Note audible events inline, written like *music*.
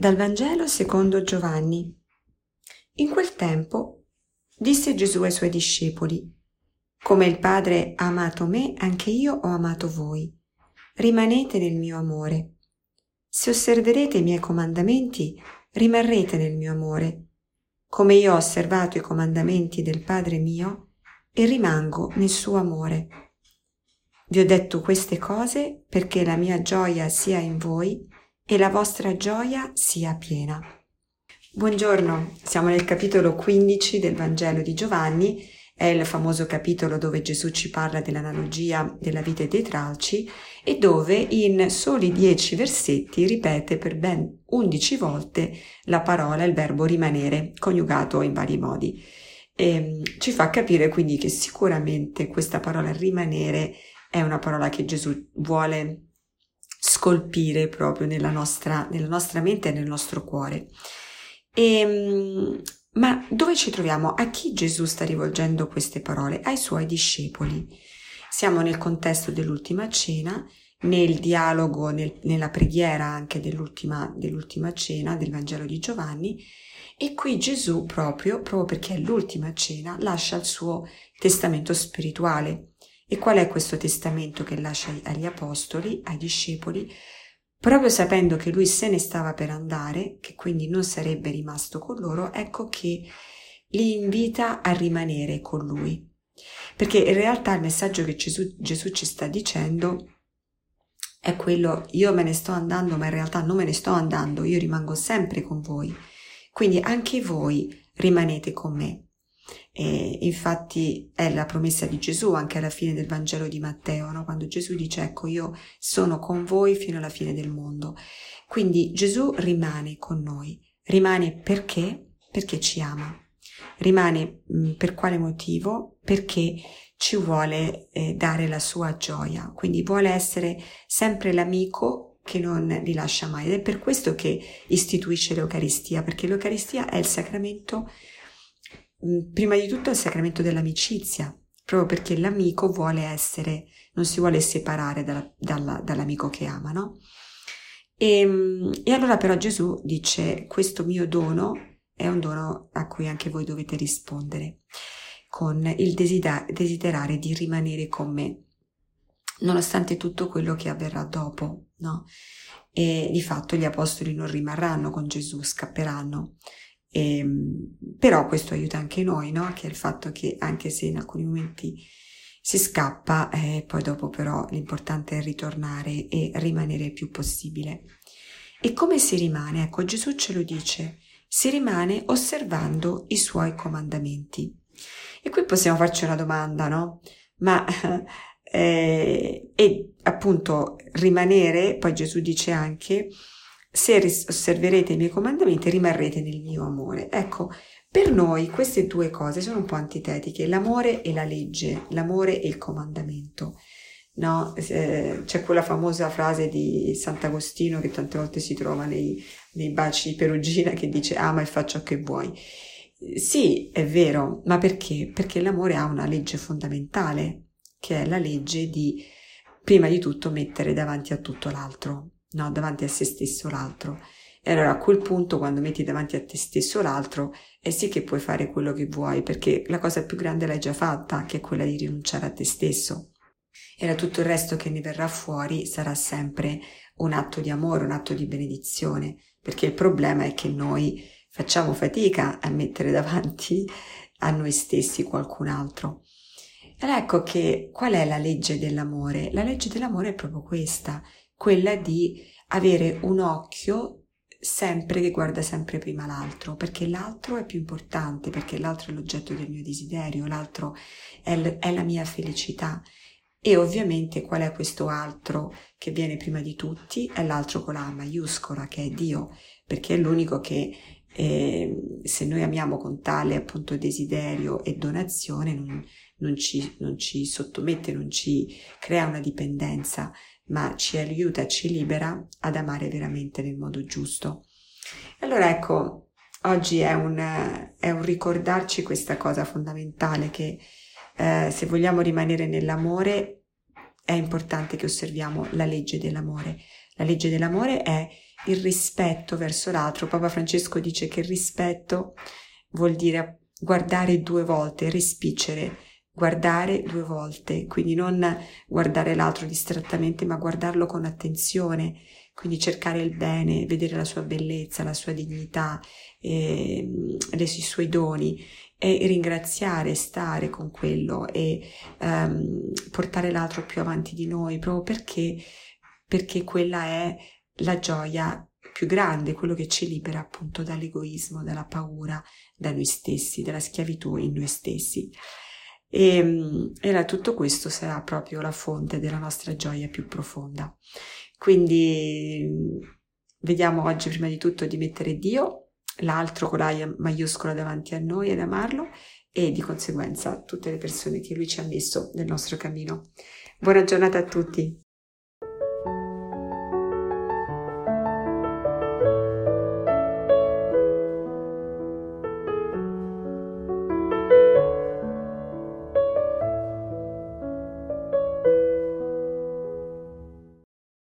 Dal Vangelo secondo Giovanni. In quel tempo disse Gesù ai suoi discepoli, Come il Padre ha amato me, anche io ho amato voi. Rimanete nel mio amore. Se osserverete i miei comandamenti, rimarrete nel mio amore, come io ho osservato i comandamenti del Padre mio e rimango nel suo amore. Vi ho detto queste cose perché la mia gioia sia in voi e la vostra gioia sia piena. Buongiorno, siamo nel capitolo 15 del Vangelo di Giovanni, è il famoso capitolo dove Gesù ci parla dell'analogia della vita dei tralci e dove in soli dieci versetti ripete per ben undici volte la parola, il verbo rimanere, coniugato in vari modi. E ehm, ci fa capire quindi che sicuramente questa parola rimanere è una parola che Gesù vuole scolpire proprio nella nostra, nella nostra mente e nel nostro cuore. E, ehm, ma dove ci troviamo? A chi Gesù sta rivolgendo queste parole? Ai suoi discepoli. Siamo nel contesto dell'ultima cena, nel dialogo, nel, nella preghiera anche dell'ultima, dell'ultima cena del Vangelo di Giovanni e qui Gesù proprio, proprio perché è l'ultima cena, lascia il suo testamento spirituale, e qual è questo testamento che lascia agli apostoli, ai discepoli? Proprio sapendo che lui se ne stava per andare, che quindi non sarebbe rimasto con loro, ecco che li invita a rimanere con lui. Perché in realtà il messaggio che Gesù, Gesù ci sta dicendo è quello, io me ne sto andando, ma in realtà non me ne sto andando, io rimango sempre con voi. Quindi anche voi rimanete con me. E infatti è la promessa di Gesù anche alla fine del Vangelo di Matteo, no? quando Gesù dice ecco io sono con voi fino alla fine del mondo. Quindi Gesù rimane con noi, rimane perché? Perché ci ama. Rimane mh, per quale motivo? Perché ci vuole eh, dare la sua gioia, quindi vuole essere sempre l'amico che non li lascia mai ed è per questo che istituisce l'Eucaristia, perché l'Eucaristia è il sacramento Mm, prima di tutto il sacramento dell'amicizia, proprio perché l'amico vuole essere, non si vuole separare dalla, dalla, dall'amico che ama, no? E, ehm, e allora però Gesù dice, questo mio dono è un dono a cui anche voi dovete rispondere, con il desiderare di rimanere con me, nonostante tutto quello che avverrà dopo, no? E di fatto gli apostoli non rimarranno con Gesù, scapperanno e, ehm, però questo aiuta anche noi, no? Che è il fatto che anche se in alcuni momenti si scappa, eh, poi dopo però l'importante è ritornare e rimanere il più possibile. E come si rimane? Ecco, Gesù ce lo dice, si rimane osservando i suoi comandamenti. E qui possiamo farci una domanda, no? Ma *laughs* eh, e appunto rimanere, poi Gesù dice anche, se osserverete i miei comandamenti rimarrete nel mio amore. Ecco, per noi queste due cose sono un po' antitetiche, l'amore e la legge, l'amore e il comandamento. No? Eh, c'è quella famosa frase di Sant'Agostino che tante volte si trova nei, nei baci di Perugina che dice ama e fa ciò che vuoi. Sì, è vero, ma perché? Perché l'amore ha una legge fondamentale, che è la legge di, prima di tutto, mettere davanti a tutto l'altro no, davanti a se stesso l'altro. E allora a quel punto, quando metti davanti a te stesso l'altro, è sì che puoi fare quello che vuoi, perché la cosa più grande l'hai già fatta, che è quella di rinunciare a te stesso. E da tutto il resto che ne verrà fuori sarà sempre un atto di amore, un atto di benedizione, perché il problema è che noi facciamo fatica a mettere davanti a noi stessi qualcun altro. Ed ecco che qual è la legge dell'amore? La legge dell'amore è proprio questa, quella di avere un occhio sempre che guarda sempre prima l'altro, perché l'altro è più importante, perché l'altro è l'oggetto del mio desiderio, l'altro è, l- è la mia felicità. E ovviamente qual è questo altro che viene prima di tutti? È l'altro con la maiuscola, che è Dio, perché è l'unico che eh, se noi amiamo con tale appunto desiderio e donazione non, non, ci, non ci sottomette, non ci crea una dipendenza ma ci aiuta, ci libera ad amare veramente nel modo giusto. Allora ecco, oggi è un, è un ricordarci questa cosa fondamentale che eh, se vogliamo rimanere nell'amore è importante che osserviamo la legge dell'amore. La legge dell'amore è il rispetto verso l'altro. Papa Francesco dice che il rispetto vuol dire guardare due volte, respiccere, guardare due volte, quindi non guardare l'altro distrattamente, ma guardarlo con attenzione, quindi cercare il bene, vedere la sua bellezza, la sua dignità, eh, i suoi doni e ringraziare, stare con quello e um, portare l'altro più avanti di noi, proprio perché, perché quella è la gioia più grande, quello che ci libera appunto dall'egoismo, dalla paura, da noi stessi, dalla schiavitù in noi stessi. E, e tutto questo sarà proprio la fonte della nostra gioia più profonda. Quindi vediamo oggi prima di tutto di mettere Dio, l'altro con la maiuscola davanti a noi ed amarlo e di conseguenza tutte le persone che Lui ci ha messo nel nostro cammino. Buona giornata a tutti.